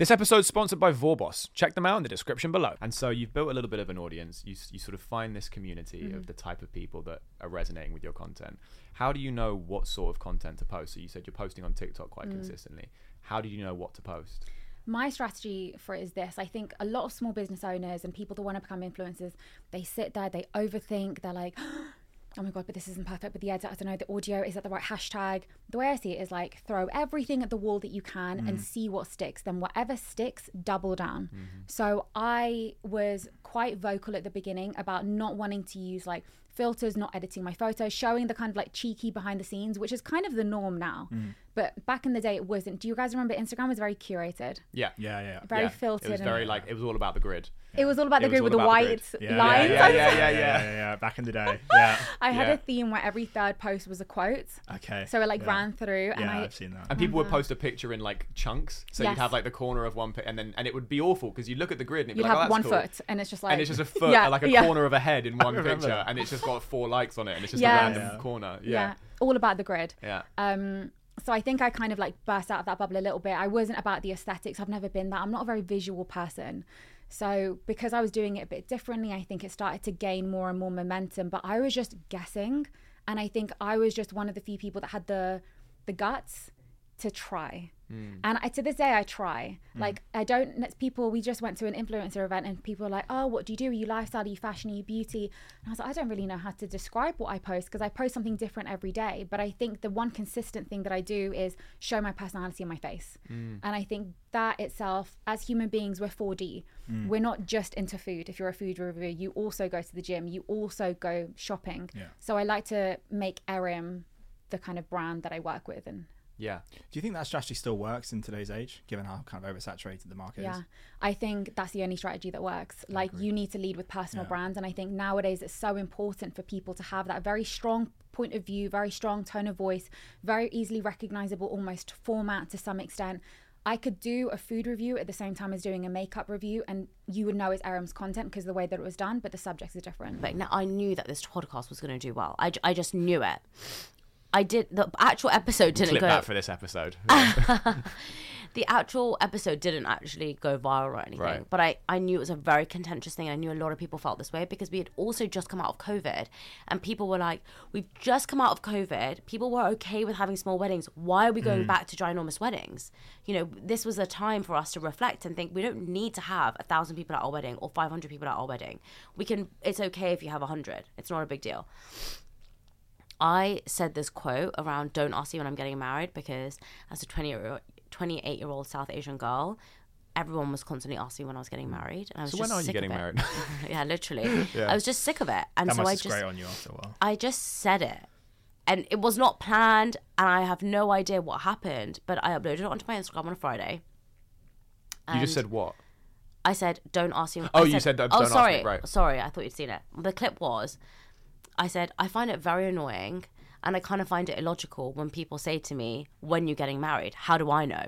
This episode's sponsored by Vorboss. Check them out in the description below. And so you've built a little bit of an audience. You, you sort of find this community Mm-hmm. of the type of people that are resonating with your content. How do you know what sort of content to post? So you said you're posting on TikTok quite Mm. consistently. How do you know what to post? my strategy for it is this i think a lot of small business owners and people that want to become influencers they sit there they overthink they're like oh my god but this isn't perfect but the edit i don't know the audio is that the right hashtag? The way i see it is like throw everything at the wall that you can and mm. see what sticks then whatever sticks double down. Mm-hmm. So i was quite vocal at the beginning about not wanting to use like filters not editing my photos showing the kind of like cheeky behind the scenes which is kind of the norm now mm. But back in the day it wasn't do you guys remember instagram was very curated Yeah. Yeah, yeah. very yeah. filtered. It was and- very like, it was all about the grid. It was all about It the was grid with the about the white grid. Yeah, lines. yeah, on yeah, top. yeah, yeah, yeah. Back in the day. Yeah. I had Yeah. a theme where every third post was a quote, Okay. so it like yeah. ran through, and Yeah, I I've seen that. And people would post a picture in like chunks. So Yes. you'd have like the corner of one, pi- and then and it would be awful because you'd look at the grid and it'd you'd be like, have oh, one that's cool. foot, and it's just like and it's just a foot, Yeah, like a yeah. corner of a head in one remember picture, that. and it's just got four likes on it, and it's just Yeah. a random Yeah. corner. yeah. Yeah, all about the grid. yeah. Um, so I think I kind of like burst out of that bubble a little bit. I wasn't about the aesthetics. I've never been that. I'm not a very visual person. So because I was doing it a bit differently, I think it started to gain more and more momentum. But I was just guessing, and I think I was just one of the few people that had the the guts to try. Mm. And I, to this day, I try. Mm. Like, I don't, people, we just went to an influencer event and people were like, oh, what do you do? Are you lifestyle? Are you fashion? Are you beauty? And I was like, I don't really know how to describe what I post because I post something different every day. But I think the one consistent thing that I do is show my personality in my face. Mm. And I think that itself, as human beings, we're 4D. We're not just into food. If you're a food reviewer, you also go to the gym, you also go shopping. Yeah. So I like to make Erim the kind of brand that I work with and Yeah. Do you think that strategy still works in today's age, given how kind of oversaturated the market Yeah, is? Yeah. I think that's the only strategy that works. Like you need to lead with personal Yeah. brands, and I think nowadays it's so important for people to have that very strong point of view, very strong tone of voice, very easily recognizable, almost format to some extent. I could do a food review at the same time as doing a makeup review, and you would know it's Aram's content because the way that it was done, but the subjects are different. Like now, I knew that this podcast was going to do well. I, I just knew it. I did the actual episode didn't Clip go. that for this episode. the actual episode didn't actually go viral or anything, Right. but I, I knew it was a very contentious thing. I knew a lot of people felt this way because we had also just come out of COVID, and people were like, "We've just come out of COVID. People were okay with having small weddings. Why are we going mm. back to ginormous weddings? You know, this was a time for us to reflect and think we don't need to have a thousand people at our wedding or five hundred people at our wedding. We can. It's okay if you have a hundred. It's not a big deal." I said this quote around don't ask me when I'm getting married because as a 20 year 28 year old South Asian girl, everyone was constantly asking me when I was getting mm. married. And I was So just when are you getting married? yeah, literally. I was just sick of it. And That so I just on you after a while. I just said it. And it was not planned and I have no idea what happened, but I uploaded it onto my Instagram on a Friday. you just said what? I said, "Don't ask me." Oh, I you said, "Don't- oh, don't ask me," sorry, right. Sorry, I thought you'd seen it. The clip was, I said, "I find it very annoying, and I kind of find it illogical when people say to me, when you're getting married, how do I know?"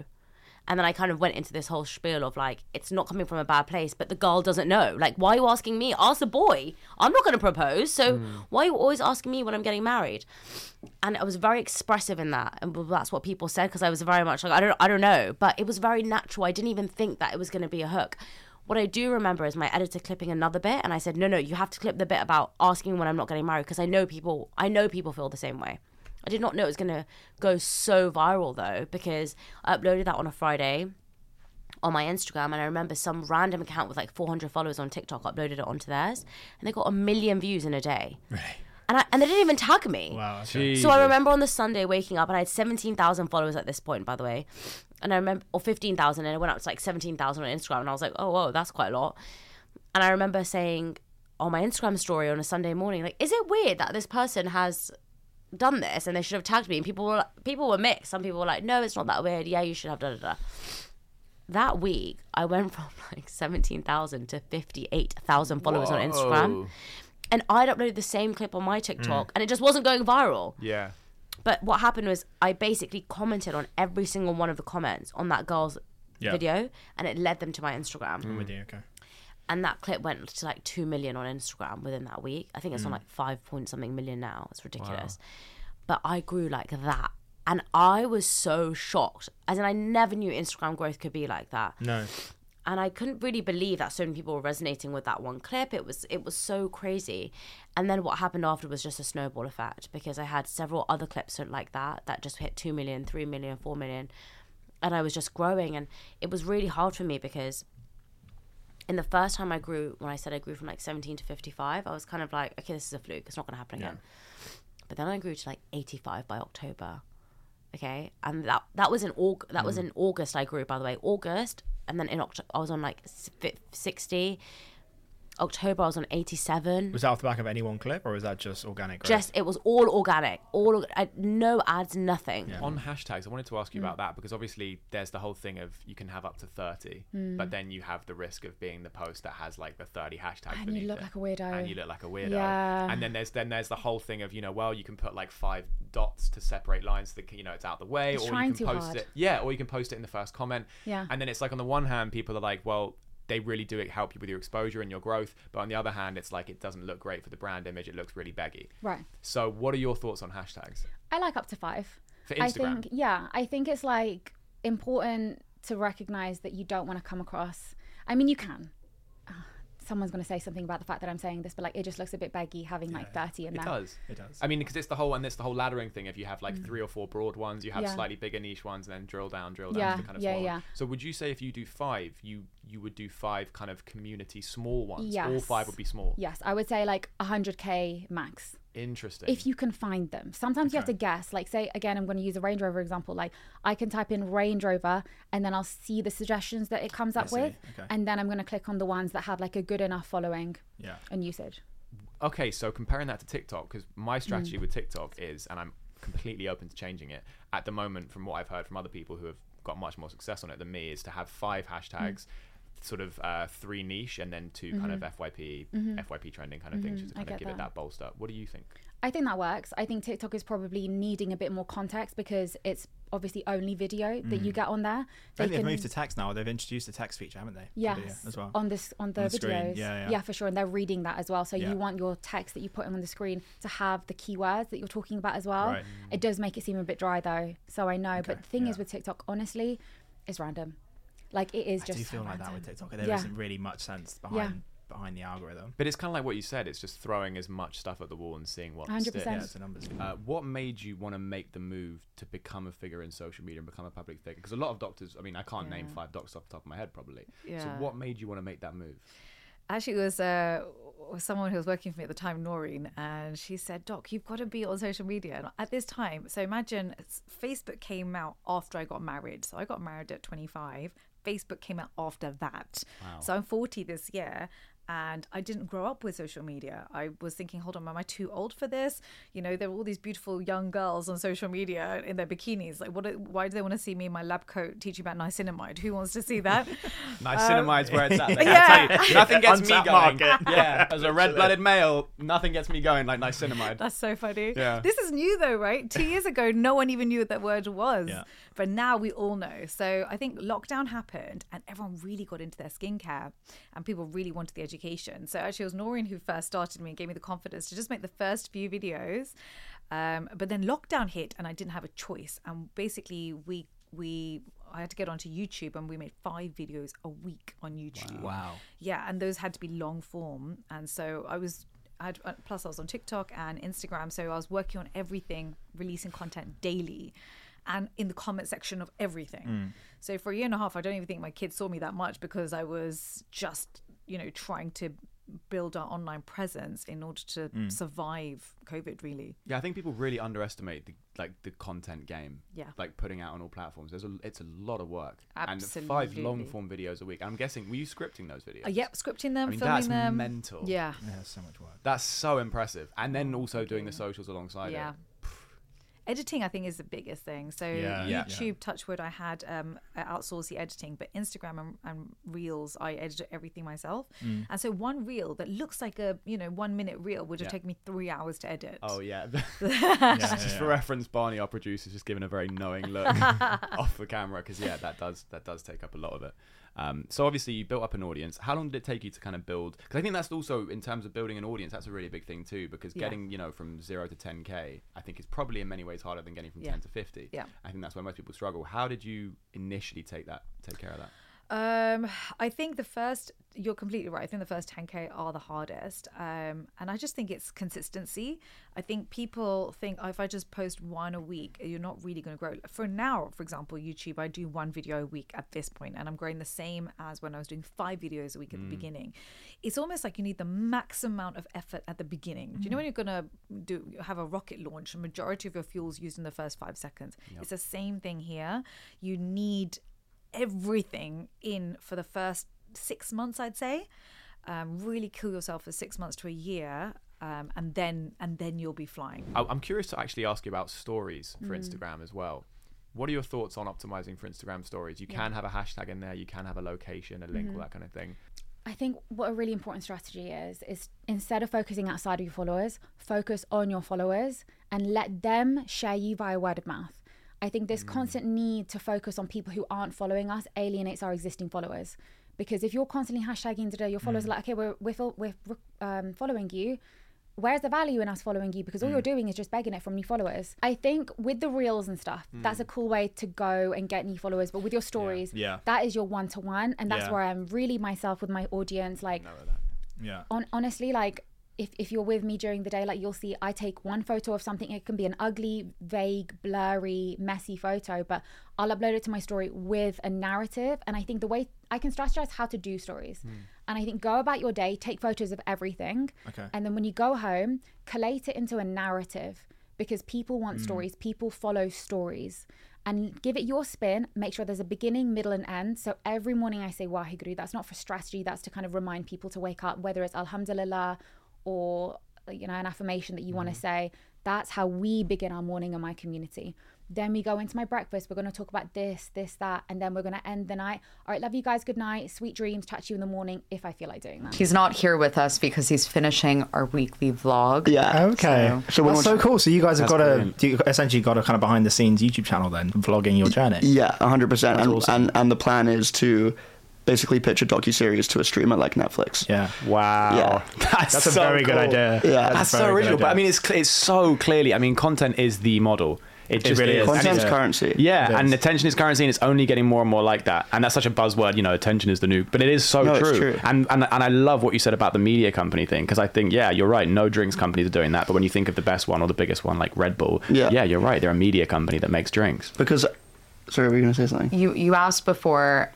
And then I kind of went into this whole spiel of like, it's not coming from a bad place, but the girl doesn't know. Like, why are you asking me? Ask the boy. I'm not going to propose, so Hmm. why are you always asking me when I'm getting married? and I was very expressive in that, and that's what people said because I was very much like I don't, I don't know, but it was very natural. I didn't even think that it was going to be a hook. What I do remember is my editor clipping another bit, and I said, no, no, you have to clip the bit about asking when I'm not getting married because I know people, I know people feel the same way. I did not know it was going to go so viral though because I uploaded that on a Friday on my Instagram, and I remember some random account with like 400 followers on TikTok uploaded it onto theirs, and they got a million views in a day. And, I, and they didn't even tag me. Wow. Okay. So I remember on the Sunday waking up, and I had 17,000 followers at this point, by the way. And I remember, or 15,000, and it went up to like 17,000 on Instagram. And I was like, oh, whoa, that's quite a lot. And I remember saying on my Instagram story on a Sunday morning, like, is it weird that this person has done this and they should have tagged me? And people were, people were mixed. Some people were like, no, it's not that weird. Yeah, you should have, da da da. That week, I went from like 17,000 to 58,000 followers on Instagram. Whoa. And I'd uploaded the same clip on my TikTok, mm. and it just wasn't going viral. Yeah. But what happened was I basically commented on every single one of the comments on that girl's Yeah. video, and it led them to my Instagram. Mm. I'm with you. Okay. And that clip went to like two million on Instagram within that week. I think it's on mm. like five point something million now. It's ridiculous. But I grew like that And I was so shocked. As in, I never knew Instagram growth could be like that. No. And I couldn't really believe that so many people were resonating with that one clip. It was it was so crazy. And then what happened after was just a snowball effect because I had several other clips like that that just hit 2 million, 3 million, 4 million. And I was just growing. And it was really hard for me because in the first time I grew, when I said I grew from like 17 to 55, I was kind of like, okay, this is a fluke. It's not going to happen again. But then I grew to like 85 by October. Okay, and that that was in Aug- that was mm. in August. I grew, by the way, August, and then in October I was on like 60. October I was on 87. Was that off the back of any one clip, or was that just organic? Growth? Just it was all organic, all org- I, no ads, nothing. Yeah. On hashtags, I wanted to Mm. ask you about that because obviously there's the whole thing of you can have up to 30, Mm. but then you have the risk of being the post that has like the 30 hashtags And you look it. like a weirdo. And you look like a weirdo. Yeah. And then there's then there's the whole thing of you know well you can put like five dots to separate lines that you know it's out the way, It's or you can too post hard. it yeah, or you can post it in the first comment. Yeah. And then it's like on the one hand people are like well they really do help you with your exposure and your growth, but on the other hand it's like it doesn't look great for the brand image. It looks really baggy. Right. So what are your thoughts on hashtags? I like up to five. For I Instagram? think, yeah, I think it's like important to recognize that you don't want to come across. I mean, you can. Ah, Someone's going to say something about the fact that I'm saying this, but like it just looks a bit beggy having like 30 in It there. does. It does. I mean, because it's the whole and it's the whole laddering thing. If you have like three or four broad ones, you have Mm. Yeah. slightly bigger niche ones, and then drill down, drill down Yeah, to the kind of yeah, smaller. yeah. So would you say if you do five, you you would do five kind of community small ones? Yes. All five would be small. Yes, I would say like 100k max. Interesting. if you can find them. Sometimes you have to guess. Like, say again, I'm going to use a Range Rover example. Like, I can type in Range Rover, and then I'll see the suggestions that it comes up with, Okay. and then I'm going to click on the ones that have like a good enough following yeah. and usage. okay, so comparing that to TikTok, because my Mm. strategy with TikTok is, and I'm completely open to changing it at the moment. From what I've heard from other people who have got much more success on it than me, is to have five hashtags. Sort of uh, three niche and then 2 kind of FYP, FYP trending kind of things, just to Mm-hmm. Kind of give it that. that bolster. What do you think? I think that works. I think TikTok is probably needing a bit more context because it's obviously only video that Mm. you get on there. I think they've moved to text now. They've introduced a text feature, haven't they? Yes, video as well. on this on the On the videos. yeah, yeah. yeah. for sure, and they're reading that as well. So Yeah. you want your text that you put on the screen to have the keywords that you're talking about as well. Right. It does make it seem a bit dry though, so I know. Okay, But the thing is with TikTok, honestly, it's random. Like it is I just do so feel like that with. TikTok. There Yeah. not really much sense behind behind the algorithm. But it's kind of like what you said. It's just throwing as much stuff at the wall and seeing what 100%. sticks. Yeah, it's a numbers game. Uh, what made you want to make the move to become a figure in social media and become a public figure? Because a lot of doctors, I mean, I can't name five doctors off the top of my head, probably. Yeah. So, what made you want to make that move? Actually, it was uh, someone who was working for me at the time, Noreen, and she said, "Doc, you've got to be on social media." And at this time, so imagine Facebook came out after I got married. So I got married at 25. Facebook came out after that. So I'm 40 this year. And I didn't grow up with social media. I was thinking, hold on, am I too old for this? You know, there are all these beautiful young girls on social media in their bikinis. Like, what? Why do they want to see me in my lab coat teaching about niacinamide? Who wants to see that? Niacinamide's where it's at. Um, there. yeah. I tell you, nothing gets me going. market. Yeah, as a red-blooded male, nothing gets me going like niacinamide. That's so funny. Yeah. This is new though, right? Two years ago, no one even knew what that word was. Yeah. But now we all know. So I think lockdown happened and everyone really got into their skincare and people really wanted the education. So actually, it was Noreen who first started me and gave me the confidence to just make the first few videos. Um, but then lockdown hit and I didn't have a choice. And basically, we we I had to get onto YouTube and we made five videos a week on YouTube. Wow. Yeah, and those had to be long form, and so I was. I had, uh, plus, I was on TikTok and Instagram, so I was working on everything, releasing content daily, and in the comment section of everything. So for a year and a half, I don't even think my kids saw me that much because I was just, you know, trying to build our online presence in order to survive COVID. Really, Yeah, I think people really underestimate the like the content game. Yeah. Like putting out on all platforms. There's a it's a lot of work. And five long form videos a week. I'm guessing were you scripting those videos? uh, yep, scripting them, I mean filming that's them. mental. Yeah, Yeah, that's so much work. That's so impressive. And then also doing the socials alongside yeah. it. Editing, I think, is the biggest thing. So Yeah, yeah. YouTube, Touchwood, I had um, I outsourced the editing, but Instagram and, and Reels, I edited everything myself. Mm. And so one reel that looks like a you know one minute reel would have Yeah. taken me three hours to edit. Oh yeah. Yeah, just yeah, for reference, Barney, our producer, just giving a very knowing look off the camera because yeah, that does that does take up a lot of it. Um, so obviously you built up an audience. How long did it take you to kind of build? Because I think that's also in terms of building an audience, that's a really big thing too. Because Yeah. getting you know from zero to 10k, I think is probably in many ways harder than getting from Yeah. 10 to 50. Yeah. I think that's where most people struggle. How did you initially take that, take care of that? Um, I think the first, you're completely right. I think the first 10K are the hardest. Um, and I just think it's consistency. I think people think oh, if I just post one a week, you're not really going to grow. For now, for example, YouTube, I do one video a week at this point, and I'm growing the same as when I was doing five videos a week at the beginning. It's almost like you need the max amount of effort at the beginning. Do you know when you're going to do have a rocket launch, a majority of your fuel's used in the first five seconds? It's the same thing here. You need everything in for the first six months, I'd say. Um, really kill yourself for six months to a year, um, and then and then you'll be flying. I'm curious to actually ask you about stories for Instagram as well. What are your thoughts on optimizing for Instagram stories? You can have a hashtag in there, you can have a location, a link, all that kind of thing. I think what a really important strategy is is instead of focusing outside of your followers, focus on your followers and let them share you via word of mouth. I think this mm. constant need to focus on people who aren't following us alienates our existing followers. Because if you're constantly hashtagging today, your followers are mm. like, okay, we're we're, we're um, following you. Where's the value in us following you? Because all you're mm. doing is just begging it from new followers. I think with the reels and stuff, that's a cool way to go and get new followers. But with your stories, Yeah. that is your one to one, and that's Yeah. where I'm really myself with my audience. Like, Yeah. on honestly like if, if you're with me during the day like you'll see i take one photo of something. It can be an ugly vague blurry messy photo but i'll upload it to my story with a narrative. And i think the way i can strategize how to do stories. Hmm. And i think go about your day take photos of everything. Okay. and then when you go home collate it into a narrative because people want hmm. stories. People follow stories. And give it your spin. Make sure there's a beginning middle and end. So every morning i say waheguru that's not for strategy. That's to kind of remind people to wake up whether it's alhamdulillah or you know an affirmation that you want to mm-hmm. say that's how we begin our morning in my community then we go into my breakfast we're going to talk about this this that and then we're going to end the night all right love you guys good night sweet dreams catch you in the morning if i feel like doing that He's not here with us because he's finishing our weekly vlog. Yeah. Okay. So- So That's so cool. So you guys have That's got a you essentially got a kind of behind the scenes YouTube channel then, vlogging your journey. Yeah, hundred percent. And, awesome. and and the plan is to basically pitch a docu series to a streamer like Netflix. Yeah. Wow, Yeah. that's, That's a so very good idea. Yeah. a That's so original. But I mean, it's it's so clearly. I mean, content is the model. It just really is. is. Content's currency. Yeah, and attention is currency, and it's only getting more and more like that. And that's such a buzzword, you know, attention is the new. But it is so No, it's true. true. And, and and I love what you said about the media company thing because I think, yeah, you're right. No drinks companies are doing that, but when you think of the best one or the biggest one, like Red Bull, Yeah. yeah, you're right. They're a media company that makes drinks. Because, sorry, were you gonna say something? You you asked before,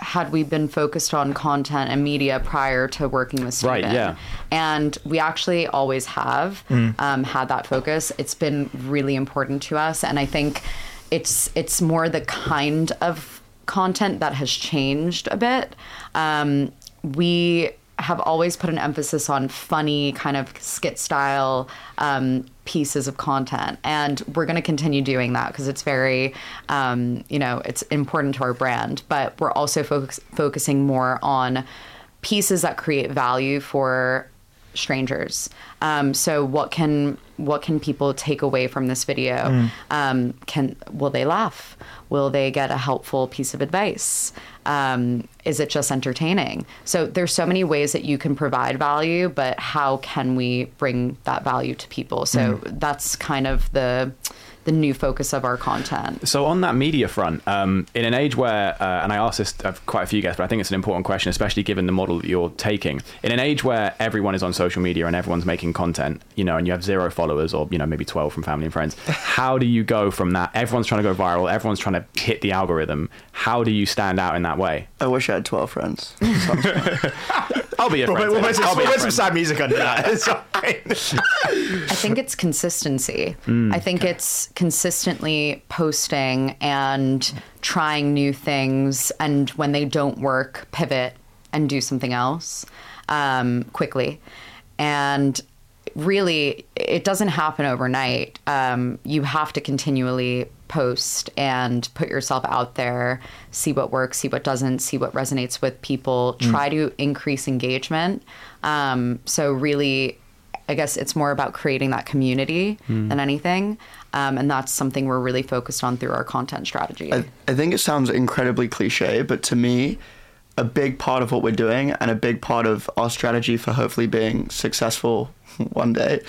had we been focused on content and media prior to working with Steven? Right, yeah. And we actually always have um, had that focus. It's been really important to us, and I think it's it's more the kind of content that has changed a bit. Um, we have always put an emphasis on funny kind of skit style um, pieces of content. And we're going to continue doing that because it's very um, you know it's important to our brand. But we're also focus- focusing more on pieces that create value for strangers. Um, so what can what can people take away from this video? Um, can will they laugh? Will they get a helpful piece of advice? Um, is it just entertaining? So there's so many ways that you can provide value but how can we bring that value to people? So that's kind of the the new focus of our content So on that media front, um, in an age where, uh, and I asked this of quite a few guests, but I think it's an important question, especially given the model that you're taking. In an age where everyone is on social media and everyone's making content, you know, and you have zero followers or you know maybe 12 from family and friends, how do you go from that? Everyone's trying to go viral, everyone's trying to hit the algorithm. How do you stand out in that way? I wish I had twelve friends. I'll be a friend. We'll, we'll put some, we'll put some sad music under that. It's fine. I think it's consistency. I think it's consistently posting and trying new things, and when they don't work, pivot and do something else um, quickly. And really, it doesn't happen overnight. Um, you have to continually post and put yourself out there, see what works, see what doesn't, see what resonates with people, try to increase engagement. Um, so, really, I guess it's more about creating that community than anything. Um, and that's something we're really focused on through our content strategy. I, I think it sounds incredibly cliche, but to me, a big part of what we're doing and a big part of our strategy for hopefully being successful one day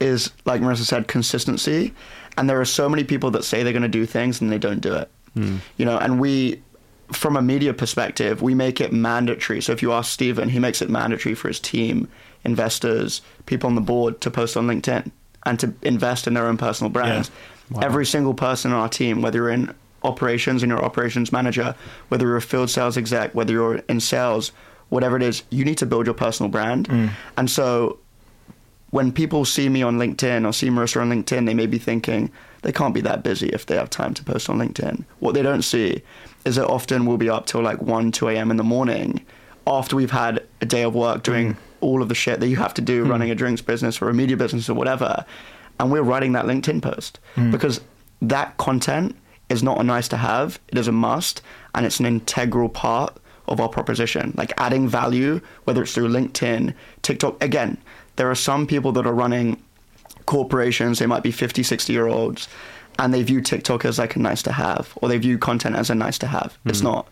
is, like Marissa said, consistency. And there are so many people that say they're going to do things and they don't do it. Hmm. You know, and we, from a media perspective, we make it mandatory. So if you ask Steven, he makes it mandatory for his team, investors, people on the board to post on LinkedIn and to invest in their own personal brands. Every single person on our team, whether you're in operations and you're operations manager, whether you're a field sales exec, whether you're in sales, whatever it is, you need to build your personal brand. Hmm. And so when people see me on LinkedIn or see Marissa on LinkedIn, they may be thinking they can't be that busy if they have time to post on LinkedIn. What they don't see is that often we'll be up till like 1, 2 a.m. in the morning after we've had a day of work doing hmm. all of the shit that you have to do hmm. running a drinks business or a media business or whatever. And we're writing that LinkedIn post hmm. because that content is not a nice to have, it is a must, and it's an integral part of our proposition. Like adding value, whether it's through LinkedIn, TikTok. Again, there are some people that are running corporations, they might be 50, 60 year olds, and they view TikTok as like a nice to have, or they view content as a nice to have. It's mm-hmm. not.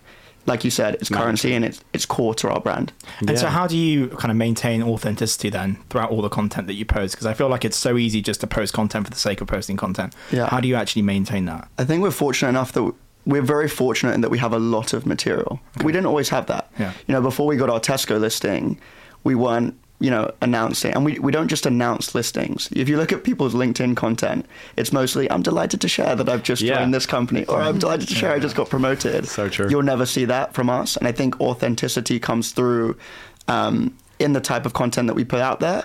Like you said, it's currency and it's it's core to our brand. And so, how do you kind of maintain authenticity then throughout all the content that you post? Because I feel like it's so easy just to post content for the sake of posting content. Yeah. How do you actually maintain that? I think we're fortunate enough that we're very fortunate in that we have a lot of material. We didn't always have that. Yeah. You know, before we got our Tesco listing, we weren't, you know, announcing. And we, we don't just announce listings. If you look at people's LinkedIn content, it's mostly, I'm delighted to share that I've just Yeah. joined this company, or I'm delighted to share I just got promoted. So true. You'll never see that from us. And I think authenticity comes through um, in the type of content that we put out there.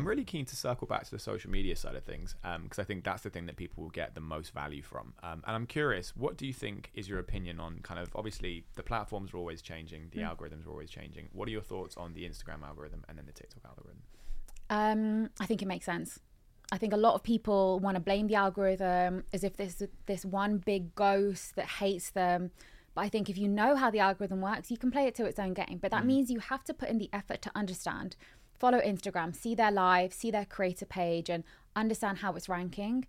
I'm really keen to circle back to the social media side of things because I think that's the thing that people will get the most value from. Um, and I'm curious, what do you think is your opinion on kind of obviously the platforms are always changing, the algorithms are always changing. What are your thoughts on the Instagram algorithm and then the TikTok algorithm? Um, I think it makes sense. I think a lot of people want to blame the algorithm as if there's this one big ghost that hates them. But I think if you know how the algorithm works, you can play it to its own game. But that means you have to put in the effort to understand, follow Instagram, see their live, see their creator page, and understand how it's ranking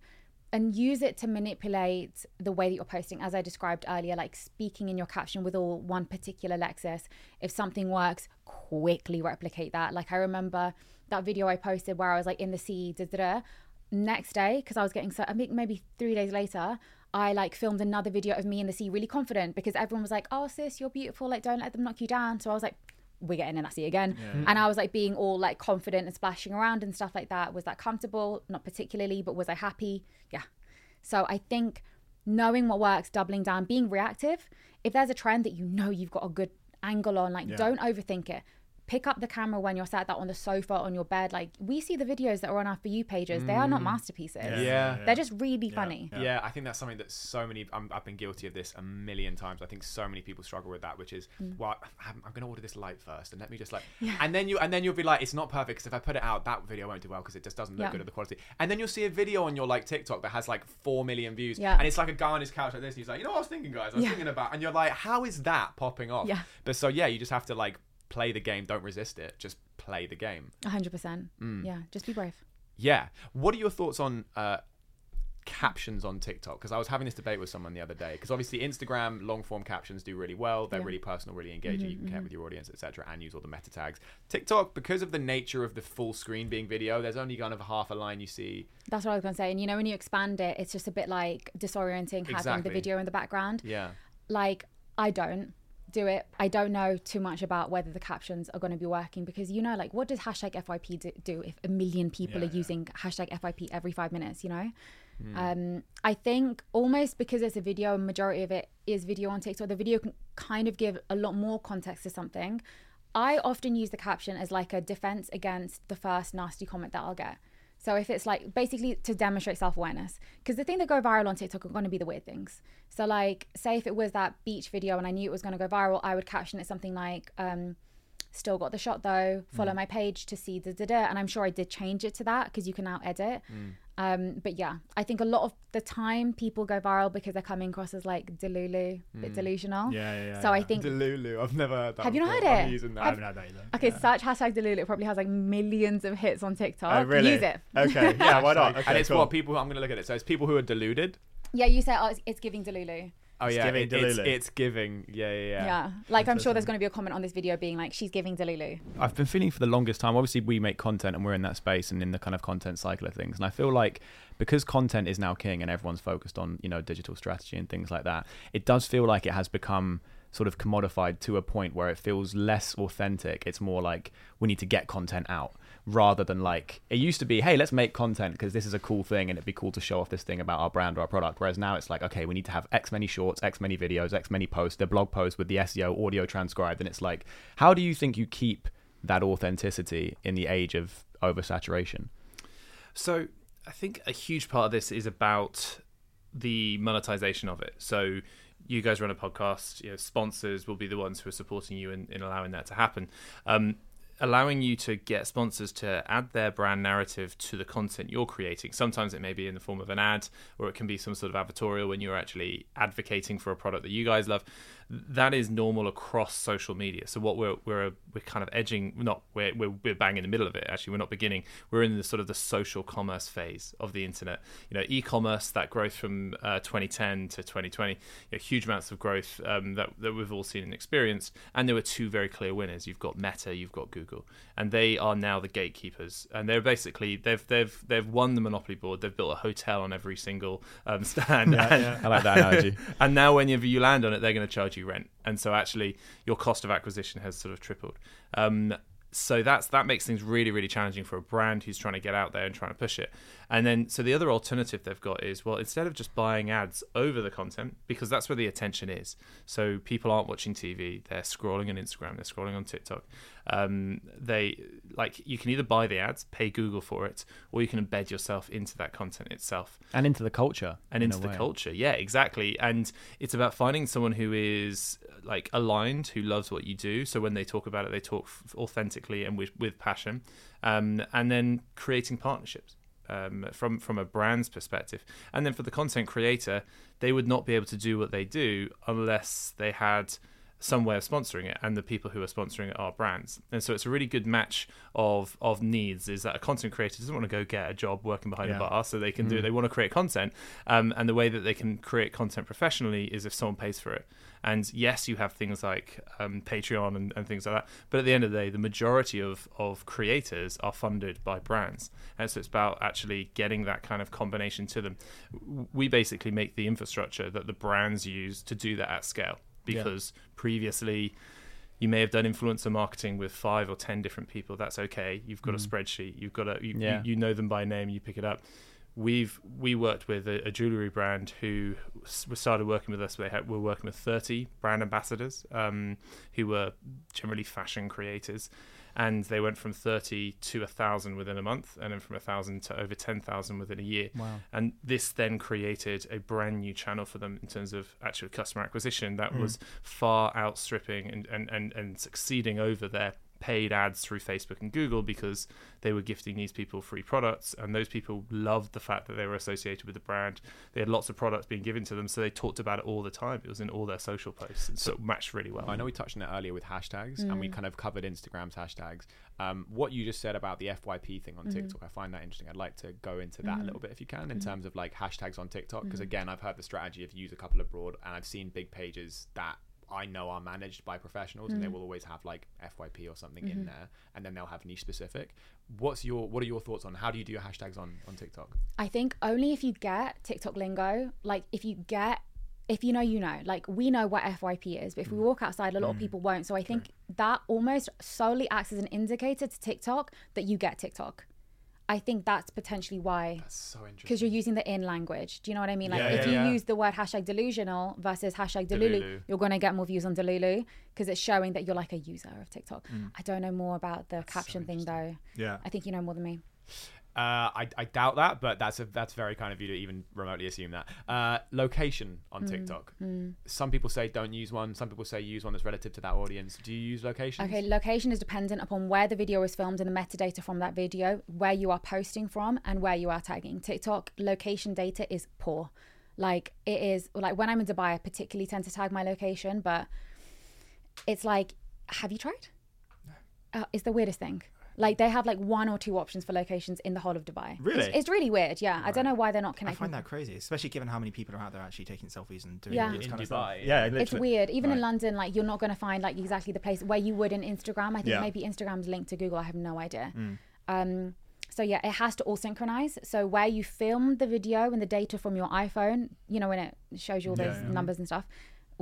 and use it to manipulate the way that you're posting as i described earlier like speaking in your caption with all one particular lexis. if something works quickly replicate that like i remember that video i posted where i was like in the sea da, da, da. next day because i was getting so i think maybe three days later i like filmed another video of me in the sea really confident because everyone was like oh sis you're beautiful like don't let them knock you down so i was like we're getting in that sea again. And I was like being all like confident and splashing around and stuff like that. Was that comfortable? Not particularly, but was I happy? Yeah. So I think knowing what works, doubling down, being reactive. If there's a trend that you know you've got a good angle on, like don't overthink it. Pick up the camera when you're sat that on the sofa on your bed. Like we see the videos that are on our for you pages. They are not mm. masterpieces. Yeah. They're just really funny. Yeah. I think that's something that so many. I'm, I've been guilty of this a million times. I think so many people struggle with that, which is, mm. well, I'm, I'm going to order this light first, and let me just like, and then you, and then you'll be like, it's not perfect because if I put it out, that video won't do well because it just doesn't look Yeah. good at the quality. And then you'll see a video on your like TikTok that has like four million views, Yeah. and it's like a guy on his couch like this, and he's like, you know what I was thinking, guys, I was Yeah. thinking about, and you're like, how is that popping off? Yeah. But so yeah, you just have to like play the game. Don't resist it. Just play the game. hundred percent. Mm. Yeah. Just be brave. Yeah. What are your thoughts on uh, captions on TikTok? Because I was having this debate with someone the other day. Because obviously Instagram long form captions do really well. They're Yeah. really personal, really engaging. you can mm-hmm, connect with mm-hmm. your audience, etc., and use all the meta tags. TikTok, because of the nature of the full screen being video, there's only kind of half a line you see. That's what I was going to say. And you know, when you expand it, it's just a bit like disorienting having Exactly. the video in the background. Yeah. like I don't do it. I don't know too much about whether the captions are going to be working because you know, like, what does hashtag FYP do, do if a million people are using hashtag FYP every five minutes? You know, um, I think almost because it's a video, majority of it is video on TikTok. The video can kind of give a lot more context to something. I often use the caption as like a defense against the first nasty comment that I'll get. So if it's like basically to demonstrate self awareness, because the thing that go viral on TikTok are going to be the weird things. So like, say if it was that beach video and I knew it was going to go viral, I would caption it something like, um, "Still got the shot though. Follow my page to see the da da." And I'm sure I did change it to that because you can now edit. Um, but yeah, I think a lot of the time people go viral because they're coming across as like delulu, bit delusional. Yeah, yeah, yeah, So I think Delulu. I've never heard that. Have you not before. heard I'm it? using that. I haven't had that either. Okay, search hashtag Delulu. It probably has like millions of hits on TikTok. Oh, really? Use it. Okay, yeah, why not? Okay, and it's cool. what people. I'm going to look at it. So it's people who are deluded. Yeah, you say, oh, it's, it's giving Delulu. Oh It's yeah, giving it- it's, it's giving. Yeah, yeah, yeah. Yeah. Like I'm sure there's going to be a comment on this video being like, she's giving Delulu. I've been feeling for the longest time. Obviously, we make content and we're in that space and in the kind of content cycle of things. And I feel like because content is now king and everyone's focused on you know digital strategy and things like that, it does feel like it has become sort of commodified to a point where it feels less authentic. It's more like we need to get content out rather than like it used to be hey let's make content because this is a cool thing and it'd be cool to show off this thing about our brand or our product whereas now it's like okay we need to have x many shorts x many videos x many posts the blog posts with the seo audio transcribed and it's like how do you think you keep that authenticity in the age of oversaturation So I think a huge part of this is about the monetization of it. So you guys run a podcast, you know, sponsors will be the ones who are supporting you in, in allowing that to happen. Um, allowing you to get sponsors to add their brand narrative to the content you're creating. Sometimes it may be in the form of an ad, or it can be some sort of advertorial when you're actually advocating for a product that you guys love. That is normal across social media. So what we're we're we're kind of edging, not we're we're, we're bang in the middle of it. Actually, we're not beginning. We're in the sort of the social commerce phase of the internet. You know, e-commerce that growth from uh, 2010 to 2020, you know, huge amounts of growth um, that that we've all seen and experienced. And there were two very clear winners. You've got Meta, you've got Google, and they are now the gatekeepers. And they're basically they've they've they've won the monopoly board. They've built a hotel on every single um, stand. and, I like that analogy. and now whenever you land on it, they're going to charge you rent. And so actually, your cost of acquisition has sort of tripled. Um, so that's that makes things really really challenging for a brand who's trying to get out there and trying to push it. And then so the other alternative they've got is well instead of just buying ads over the content because that's where the attention is. So people aren't watching TV; they're scrolling on Instagram, they're scrolling on TikTok. Um, they like you can either buy the ads, pay Google for it, or you can embed yourself into that content itself and into the culture and in into the way. culture. Yeah, exactly. And it's about finding someone who is like aligned, who loves what you do. So when they talk about it, they talk authentically and with, with passion. Um, and then creating partnerships. Um, from from a brand's perspective, and then for the content creator, they would not be able to do what they do unless they had some way of sponsoring it and the people who are sponsoring it are brands. And so it's a really good match of of needs is that a content creator doesn't want to go get a job working behind Yeah. a bar so they can do Mm. they want to create content um, and the way that they can create content professionally is if someone pays for it. And yes you have things like um, patreon and, and things like that but at the end of the day the majority of of creators are funded by brands. And so it's about actually getting that kind of combination to them. We basically make the infrastructure that the brands use to do that at scale because previously you may have done influencer marketing with five or ten different people. That's okay. You've got a mm. spreadsheet. You've got a you, Yeah. you, you know them by name. You pick it up we've we worked with a, a jewelry brand who started working with us. They had, were working with 30 brand ambassadors um, who were generally fashion creators. And they went from 30 to a thousand within a month and then from a thousand to over 10,000 within a year. Wow. and this then created a brand new channel for them in terms of actual customer acquisition that was far outstripping and, and, and, and succeeding over their paid ads through Facebook and Google because they were gifting these people free products and those people loved the fact that they were associated with the brand. They had lots of products being given to them, so they talked about it all the time. It was in all their social posts, and so it matched really well. I know we touched on it earlier with hashtags, and we mm. kind of covered Instagram's hashtags. Um, what you just said about the FYP thing on mm-hmm. TikTok, I find that interesting. I'd like to go into that a mm-hmm. little bit if you can, in mm-hmm. terms of like hashtags on TikTok, because again, I've heard the strategy of use a couple abroad, and I've seen big pages that I know are managed by professionals, and they mm. will always have like FYP or something in mm-hmm. there, and then they'll have niche specific. What's your what are your thoughts on how do you do your hashtags on on TikTok? I think only if you get TikTok lingo, like if you get, if you know, you know, like we know what FYP is, but if we mm. walk outside, a lot of mm. people won't. So I think that almost solely acts as an indicator to TikTok that you get TikTok. I think that's potentially why, That's so interesting. because you're using the in language. Do you know what I mean? Like Yeah, if yeah, you yeah. use the word hashtag delusional versus hashtag delulu, Delulu. you're going to get more views on delulu because it's showing that you're like a user of TikTok. Mm. I don't know more about the caption thing though. Yeah. I think you know more than me. Uh, I, I doubt that, but that's a that's very kind of you to even remotely assume that. Uh, location on TikTok. Some people say don't use one. Some people say use one that's relative to that audience. Do you use location? Okay, location is dependent upon where the video is filmed and the metadata from that video, where you are posting from, and where you are tagging. TikTok location data is poor. Like it is like when I'm in Dubai, I particularly tend to tag my location, but it's like, have you tried? Uh, it's the weirdest thing. Like they have like one or two options for locations in the whole of Dubai. Really? It's, it's really weird. Yeah, I don't know why they're not connecting. I find that crazy, especially given how many people are out there actually taking selfies and doing Yeah. all this In kind of Dubai. stuff. Yeah, literally. it's weird. Even in London, like you're not going to find like exactly the place where you would in Instagram. I think Yeah. maybe Instagram's linked to Google. I have no idea. Mm. Um, so yeah, it has to all synchronize. So where you film the video and the data from your iPhone, you know, when it shows you all Yeah, those yeah. numbers and stuff,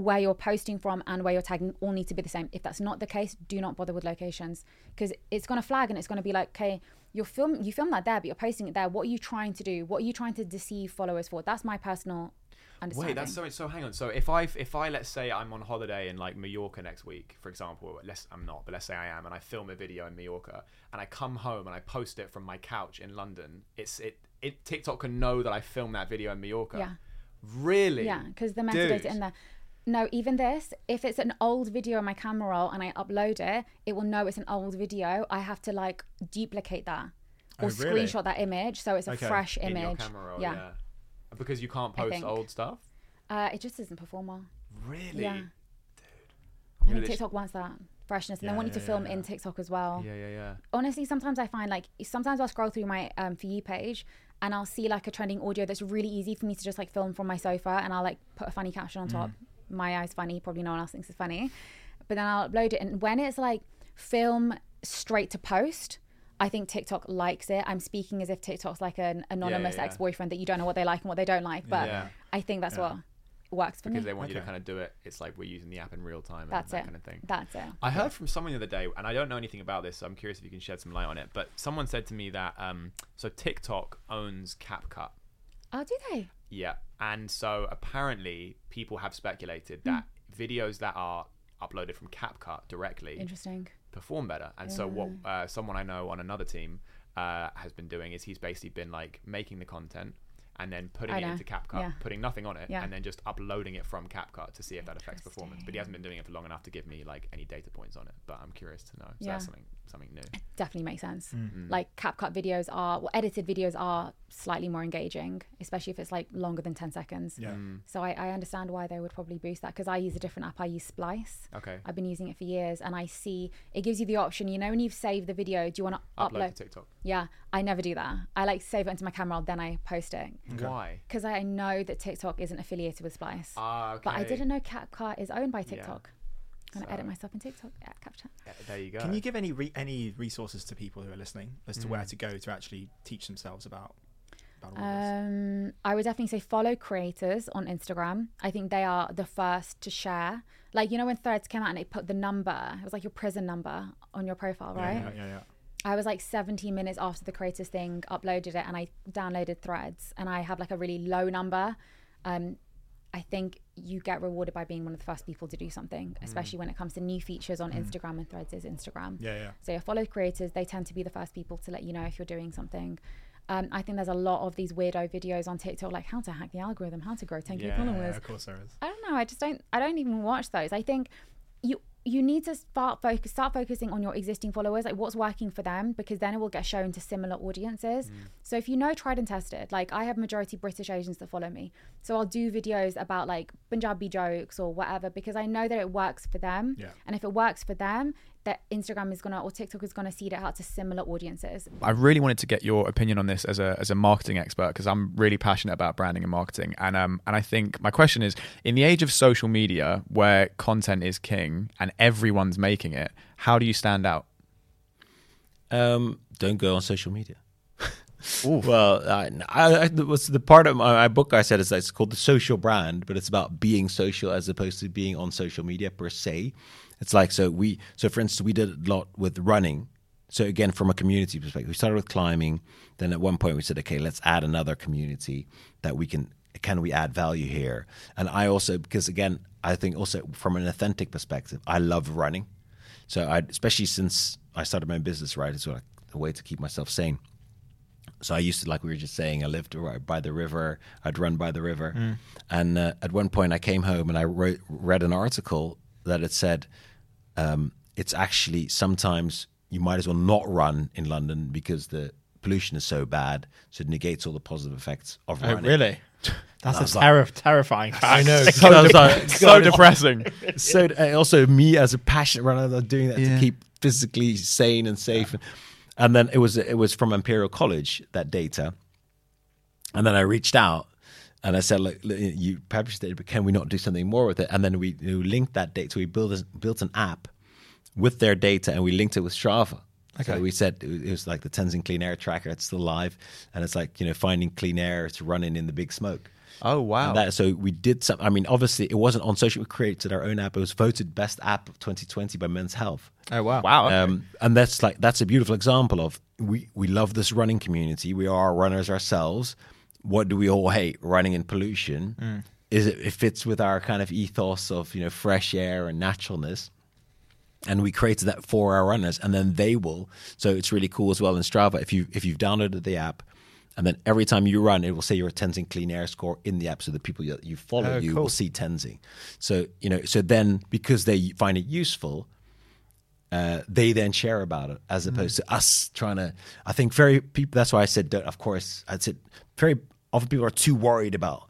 where you're posting from and where you're tagging all need to be the same. If that's not the case, do not bother with locations because it's going to flag and it's going to be like, okay, you're film you film that there, but you're posting it there. What are you trying to do? What are you trying to deceive followers for? That's my personal understanding. Wait, that's so. So hang on. So if I if I let's say I'm on holiday in like Mallorca next week, for example, let's I'm not, but let's say I am, and I film a video in Mallorca, and I come home and I post it from my couch in London. It's it it TikTok can know that I filmed that video in Mallorca. Yeah. Really? Yeah, because the metadata Dude. in there. No, even this, if it's an old video on my camera roll and I upload it, it will know it's an old video. I have to like duplicate that or Oh, really? screenshot that image so it's a Okay. fresh In image. your camera roll, yeah. yeah. Because you can't post old stuff. Uh, it just doesn't perform well. Really? Yeah. I'm I gonna think lit- TikTok wants that freshness and Yeah, they want you yeah, to film yeah, in. TikTok as well. Yeah, yeah, yeah. Honestly, sometimes I find like sometimes I'll scroll through my um, for you page and I'll see like a trending audio that's really easy for me to just like film from my sofa and I'll like put a funny caption on Mm. Top. My eye's funny, probably no one else thinks it's funny. But then I'll upload it and when it's like film straight to post, I think TikTok likes it. I'm speaking as if TikTok's like an anonymous yeah. ex-boyfriend that you don't know what they like and what they don't like, but Yeah. I think that's what works for Because me. they want you to kind of do it. It's like we're using the app in real time and That's that it. kind of thing. That's it. I heard from someone the other day, and I don't know anything about this, so I'm curious if you can shed some light on it. But someone said to me that um, so TikTok owns CapCut. Oh, do they? Yeah, and so apparently people have speculated Hmm. that videos that are uploaded from CapCut directly Interesting. perform better. And so what uh, someone I know on another team uh, has been doing is he's basically been like making the content and then putting I it know. into CapCut, Yeah. putting nothing on it, Yeah. and then just uploading it from CapCut to see if that affects performance. But he hasn't been doing it for long enough to give me like any data points on it. But I'm curious to know. So Yeah. that's something something new. definitely makes sense. Mm. Like CapCut videos are, well, edited videos are slightly more engaging, especially if it's like longer than 10 seconds. Yeah. So I, I understand why they would probably boost that because I use a different app. I use Splice. Okay. I've been using it for years and I see it gives you the option, you know, when you've saved the video, do you want to Upload upload? to TikTok. Yeah, I never do that. I like save it into my camera, then I post it Why? because I know that TikTok isn't affiliated with Splice. Ah, okay. But I didn't know CapCut is owned by TikTok. I'm gonna So- edit myself in TikTok. at Capture. Yeah, there you go. Can you give any re- any resources to people who are listening as to Mm. where to go to actually teach themselves about about all this? Um, I would definitely say follow creators on Instagram. I think they are the first to share. Like you know when Threads came out and it put the number, it was like your prison number on your profile, Yeah, right? Yeah, yeah, yeah. I was like 17 minutes after the creators thing, uploaded it, and I downloaded Threads, and I have like a really low number. Um, I think you get rewarded by being one of the first people to do something, especially when it comes to new features on Instagram and Threads is Instagram. Yeah, yeah. So your follow creators, they tend to be the first people to let you know if you're doing something. Um, I think there's a lot of these weirdo videos on TikTok, like how to hack the algorithm, how to grow 10k Yeah, followers. of course there is. I don't know. I just don't. I don't even watch those. I think you you need to start focus start focusing on your existing followers, like what's working for them, because then it will get shown to similar audiences. Mm. So if you know tried and tested, like I have majority British Asians that follow me, so I'll do videos about like Punjabi jokes or whatever because I know that it works for them. Yeah. And if it works for them, that Instagram is gonna or TikTok is gonna seed it out to similar audiences. I really wanted to get your opinion on this as a as a marketing expert because I'm really passionate about branding and marketing. And um and I think my question is in the age of social media where content is king and everyone's making it, how do you stand out? Um, don't go on social media. well, I, I, I, what's the part of my, my book I said is that it's called the social brand, but it's about being social as opposed to being on social media per se. It's like so we so for instance we did a lot with running. So again, from a community perspective, we started with climbing. Then at one point we said, okay, let's add another community that we can. Can we add value here? And I also because again, I think also from an authentic perspective, I love running. So I, especially since I started my business, right, it's like a way to keep myself sane. So I used to, like we were just saying, I lived by the river. I'd run by the river, and uh, at one point I came home and I wrote, read an article that it said um, it's actually sometimes you might as well not run in London because the pollution is so bad, so it negates all the positive effects of Oh, running. really? That's I was a like- terrifying fact. I know. So, I was like, so depressing. so uh, also me as a passionate runner, doing that Yeah. to keep physically sane and safe. And, and then it was it was from Imperial College that data, and then I reached out and I said, "Look, look, you published it, but can we not do something more with it?" And then we, we linked that data. So we built built an app with their data, and we linked it with Strava. Okay. So we said it was like the Tenzing Clean Air Tracker. It's still live, and it's like you know finding clean air. It's running in the big smoke. Oh wow! That, so we did some. I mean, obviously, it wasn't on social. We created our own app. It was voted best app of 2020 by Men's Health. Oh wow! Wow! Okay. Um, and that's like that's a beautiful example of we we love this running community. We are runners ourselves. What do we all hate? Running in pollution. Mm. Is it? It fits with our kind of ethos of you know fresh air and naturalness. And we created that for our runners, and then they will. So it's really cool as well in Strava. If you if you've downloaded the app, and then every time you run, it will say your Tenzing Clean Air score in the app, so the people that you follow oh, you cool. will see Tenzing. So you know, so then because they find it useful, uh, they then share about it as mm. opposed mm. to us trying to. I think very people. That's why I said, of course, I said very often people are too worried about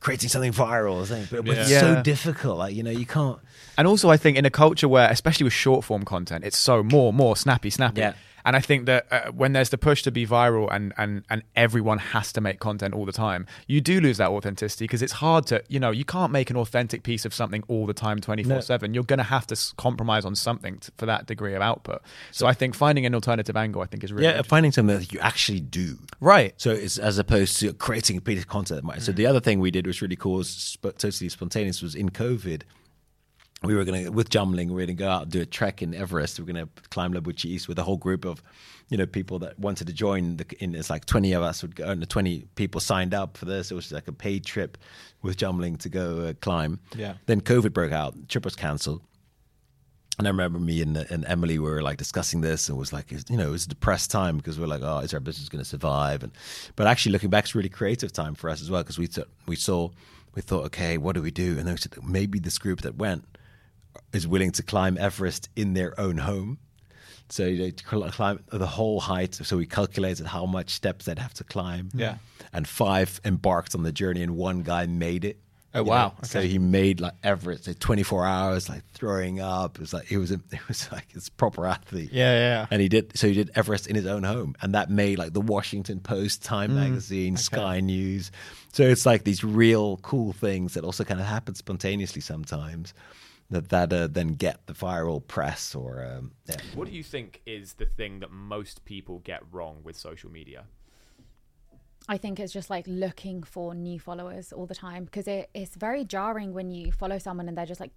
creating something viral. But, but yeah. it's so difficult. Like you know, you can't. And also, I think in a culture where, especially with short form content, it's so more, more snappy, snappy. Yeah. And I think that uh, when there's the push to be viral and, and, and everyone has to make content all the time, you do lose that authenticity because it's hard to, you know, you can't make an authentic piece of something all the time 24 no. 7. You're going to have to compromise on something to, for that degree of output. So, so, I think finding an alternative angle, I think, is really Yeah, finding something that you actually do. Right. So it's as opposed to creating a piece of content. So mm. the other thing we did was really cool, was totally spontaneous, was in COVID we were going to with Jumling, we were going to go out and do a trek in Everest. We are going to climb Lobuche East with a whole group of, you know, people that wanted to join. The, in it's like twenty of us would go, and twenty people signed up for this. It was like a paid trip with Jumling to go uh, climb. Yeah. Then COVID broke out. The trip was cancelled. And I remember me and, and Emily were like discussing this, and was like, you know, it was a depressed time because we are like, oh, is our business going to survive? And but actually, looking back, it's really creative time for us as well because we t- we saw we thought, okay, what do we do? And then we said maybe this group that went is willing to climb Everest in their own home. So they climb the whole height. So we calculated how much steps they'd have to climb. Yeah. And five embarked on the journey, and one guy made it. Oh wow! Okay. So he made like Everest, like 24 hours, like throwing up. It was like it was a, it was like it's proper athlete. Yeah, yeah. And he did so he did Everest in his own home, and that made like the Washington Post, Time mm, Magazine, okay. Sky News. So it's like these real cool things that also kind of happen spontaneously sometimes that that uh, then get the viral press or um, yeah. what do you think is the thing that most people get wrong with social media I think it's just like looking for new followers all the time because it, it's very jarring when you follow someone and they're just like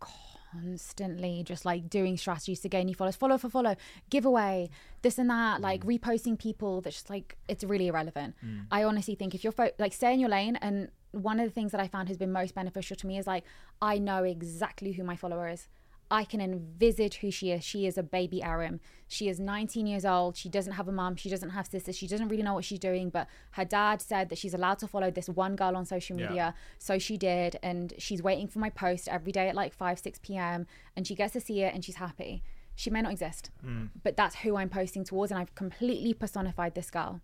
constantly just like doing strategies to gain new followers, follow for follow, giveaway, this and that, mm. like reposting people that's just like it's really irrelevant. Mm. I honestly think if you're fo- like stay in your lane and one of the things that I found has been most beneficial to me is like I know exactly who my follower is. I can envisage who she is. She is a baby Aram. She is 19 years old. She doesn't have a mom. She doesn't have sisters. She doesn't really know what she's doing. But her dad said that she's allowed to follow this one girl on social media. Yeah. So she did. And she's waiting for my post every day at like 5, 6 p.m. And she gets to see it and she's happy. She may not exist, mm. but that's who I'm posting towards. And I've completely personified this girl.